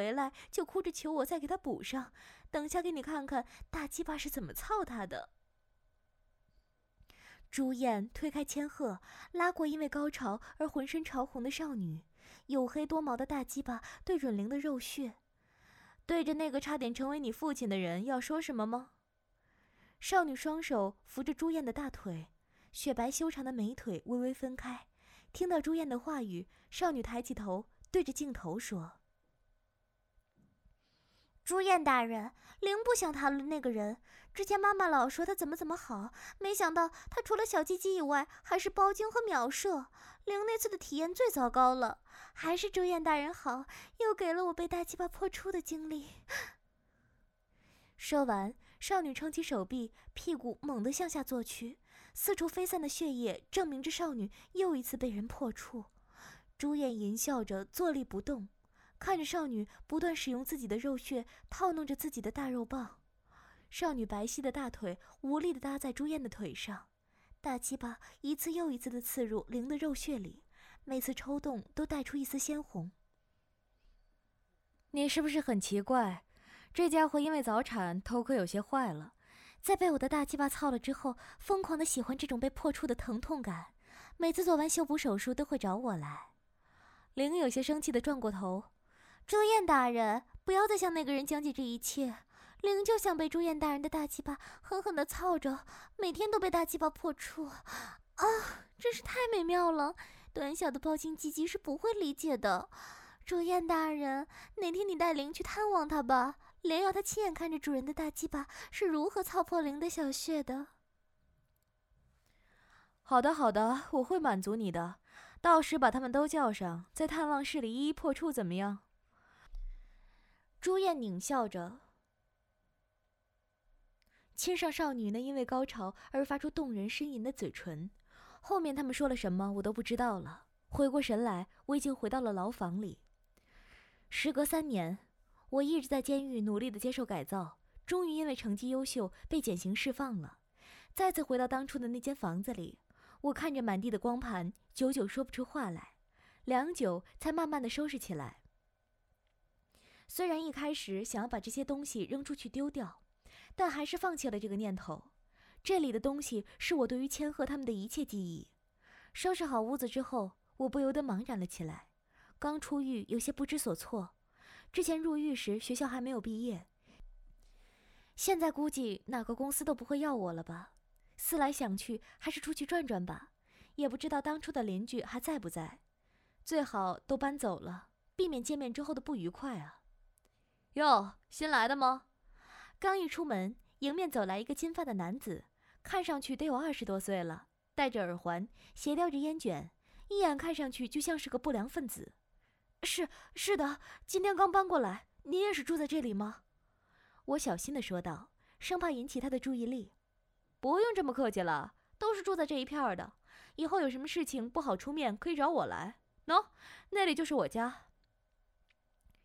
回来就哭着求我再给他补上，等下给你看看大鸡巴是怎么操他的。朱燕推开千鹤，拉过因为高潮而浑身潮红的少女，黝黑多毛的大鸡巴对准灵的肉穴，对着那个差点成为你父亲的人要说什么吗？少女双手扶着朱燕的大腿，雪白修长的美腿微微分开。听到朱燕的话语，少女抬起头，对着镜头说。朱燕大人，灵不想谈论那个人。之前妈妈老说他怎么怎么好，没想到他除了小鸡鸡以外，还是包茎和秒射。灵那次的体验最糟糕了，还是朱燕大人好，又给了我被大鸡巴破处的经历。说完，少女撑起手臂，屁股猛地向下坐去，四处飞散的血液证明着少女又一次被人破处。朱燕淫笑着坐立不动。看着少女不断使用自己的肉穴套弄着自己的大肉棒，少女白皙的大腿无力地搭在朱燕的腿上，大鸡巴一次又一次地刺入灵的肉穴里，每次抽动都带出一丝鲜红。你是不是很奇怪？这家伙因为早产头壳有些坏了，在被我的大鸡巴操了之后，疯狂的喜欢这种被破处的疼痛感，每次做完修补手术都会找我来。灵有些生气的转过头。朱燕大人，不要再向那个人讲解这一切。灵就想被朱燕大人的大鸡巴狠狠地操着，每天都被大鸡巴破处，啊，真是太美妙了。短小的包茎鸡鸡是不会理解的。朱燕大人，哪天你带灵去探望他吧，灵要他亲眼看着主人的大鸡巴是如何操破灵的小穴的。好的，好的，我会满足你的。到时把他们都叫上，在探望室里一一破处，怎么样？朱燕狞笑着，亲上少女那因为高潮而发出动人呻吟的嘴唇。后面他们说了什么，我都不知道了。回过神来，我已经回到了牢房里。时隔三年，我一直在监狱努力的接受改造，终于因为成绩优秀被减刑释放了。再次回到当初的那间房子里，我看着满地的光盘，久久说不出话来，良久才慢慢的收拾起来。虽然一开始想要把这些东西扔出去丢掉，但还是放弃了这个念头。这里的东西是我对于千鹤他们的一切记忆。收拾好屋子之后，我不由得茫然了起来。刚出狱，有些不知所措。之前入狱时学校还没有毕业，现在估计哪个公司都不会要我了吧？思来想去，还是出去转转吧。也不知道当初的邻居还在不在，最好都搬走了，避免见面之后的不愉快啊。哟，新来的吗？刚一出门，迎面走来一个金发的男子，看上去得有二十多岁了，戴着耳环，斜叼着烟卷，一眼看上去就像是个不良分子。是是的，今天刚搬过来。你也是住在这里吗？我小心的说道，生怕引起他的注意力。不用这么客气了，都是住在这一片的。以后有什么事情不好出面，可以找我来。喏，那里就是我家。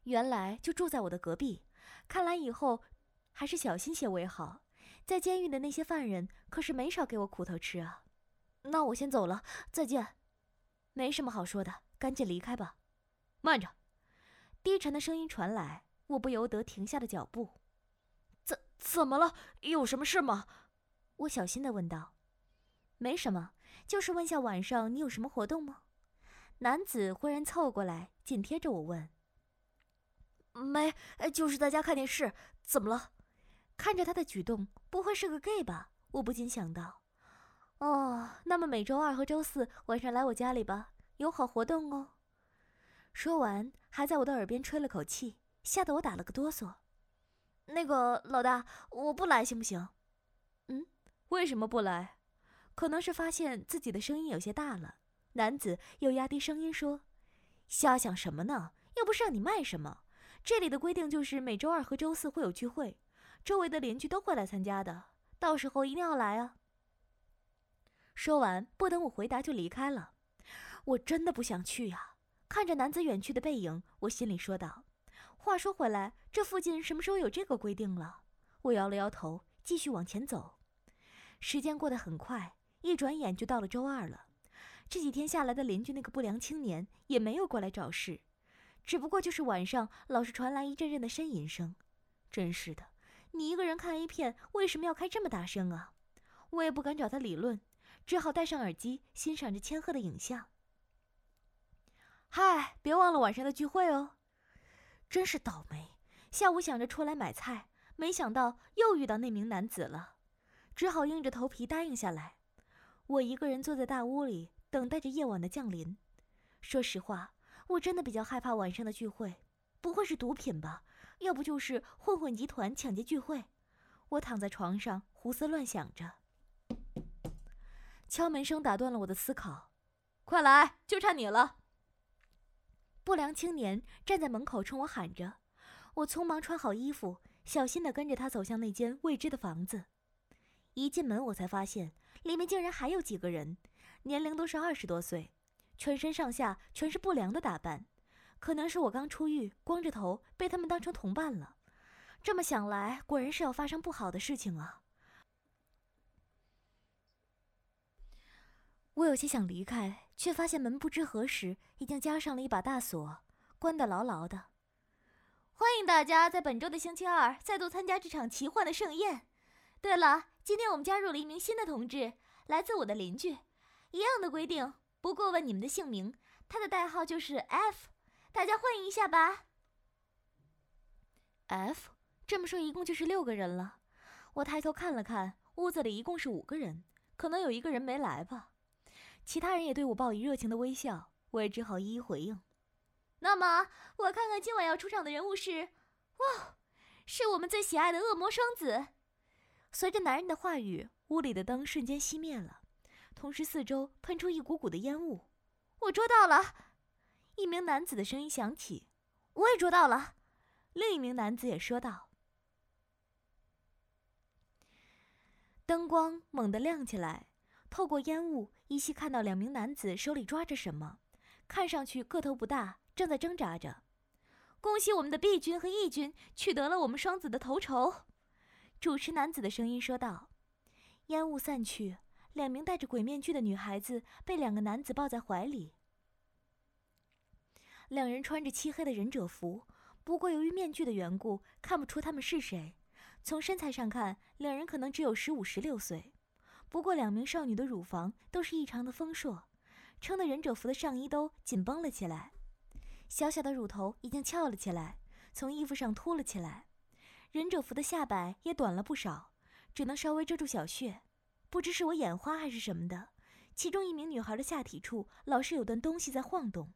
原来就住在我的隔壁，看来以后还是小心些为好。在监狱的那些犯人可是没少给我苦头吃啊。那我先走了，再见。没什么好说的，赶紧离开吧。慢着，低沉的声音传来，我不由得停下了脚步。怎怎么了？有什么事吗？我小心的问道。没什么，就是问下晚上你有什么活动吗？男子忽然凑过来，紧贴着我问。没，就是在家看电视。怎么了？看着他的举动，不会是个 gay 吧？我不禁想到。哦，那么每周二和周四晚上来我家里吧，有好活动哦。说完，还在我的耳边吹了口气，吓得我打了个哆嗦。那个老大，我不来行不行？嗯，为什么不来？可能是发现自己的声音有些大了，男子又压低声音说：“瞎想什么呢？又不是让你卖什么。”这里的规定就是每周二和周四会有聚会，周围的邻居都会来参加的，到时候一定要来啊！说完，不等我回答就离开了。我真的不想去呀！看着男子远去的背影，我心里说道。话说回来，这附近什么时候有这个规定了？我摇了摇头，继续往前走。时间过得很快，一转眼就到了周二了。这几天下来的邻居那个不良青年也没有过来找事。只不过就是晚上老是传来一阵阵的呻吟声。真是的，你一个人看 A 片，为什么要开这么大声啊？我也不敢找他理论，只好戴上耳机欣赏着千鹤的影像。嗨，别忘了晚上的聚会哦！真是倒霉，下午想着出来买菜，没想到又遇到那名男子了，只好硬着头皮答应下来。我一个人坐在大屋里，等待着夜晚的降临。说实话，我真的比较害怕晚上的聚会，不会是毒品吧？要不就是混混集团抢劫聚会。我躺在床上胡思乱想着。敲门声打断了我的思考，快来，就差你了。不良青年站在门口冲我喊着，我匆忙穿好衣服，小心地跟着他走向那间未知的房子。一进门，我才发现里面竟然还有几个人，年龄都是二十多岁，全身上下全是不良的打扮，可能是我刚出狱，光着头被他们当成同伴了。这么想来，果然是要发生不好的事情啊！我有些想离开，却发现门不知何时已经加上了一把大锁，关得牢牢的。欢迎大家在本周的星期二再度参加这场奇幻的盛宴。对了，今天我们加入了一名新的同志，来自我的邻居。一样的规定，不过问你们的姓名，他的代号就是 F，大家欢迎一下吧。F，这么说一共就是六个人了。我抬头看了看，屋子里一共是五个人，可能有一个人没来吧。其他人也对我报以热情的微笑，我也只好一一回应。那么，我看看今晚要出场的人物是，哇，是我们最喜爱的恶魔双子。随着男人的话语，屋里的灯瞬间熄灭了，同时四周喷出一股股的烟雾。我捉到了，一名男子的声音响起。我也捉到了，另一名男子也说道。灯光猛地亮起来。透过烟雾，依稀看到两名男子手里抓着什么，看上去个头不大，正在挣扎着。恭喜我们的 B 军和 E 军取得了我们双子的头筹，主持男子的声音说道。烟雾散去，两名戴着鬼面具的女孩子被两个男子抱在怀里。两人穿着漆黑的忍者服，不过由于面具的缘故，看不出他们是谁。从身材上看，两人可能只有十五、十六岁。不过，两名少女的乳房都是异常的丰硕，撑得忍者服的上衣都紧绷了起来。小小的乳头已经翘了起来，从衣服上凸了起来。忍者服的下摆也短了不少，只能稍微遮住小穴。不知是我眼花还是什么的，其中一名女孩的下体处老是有段东西在晃动。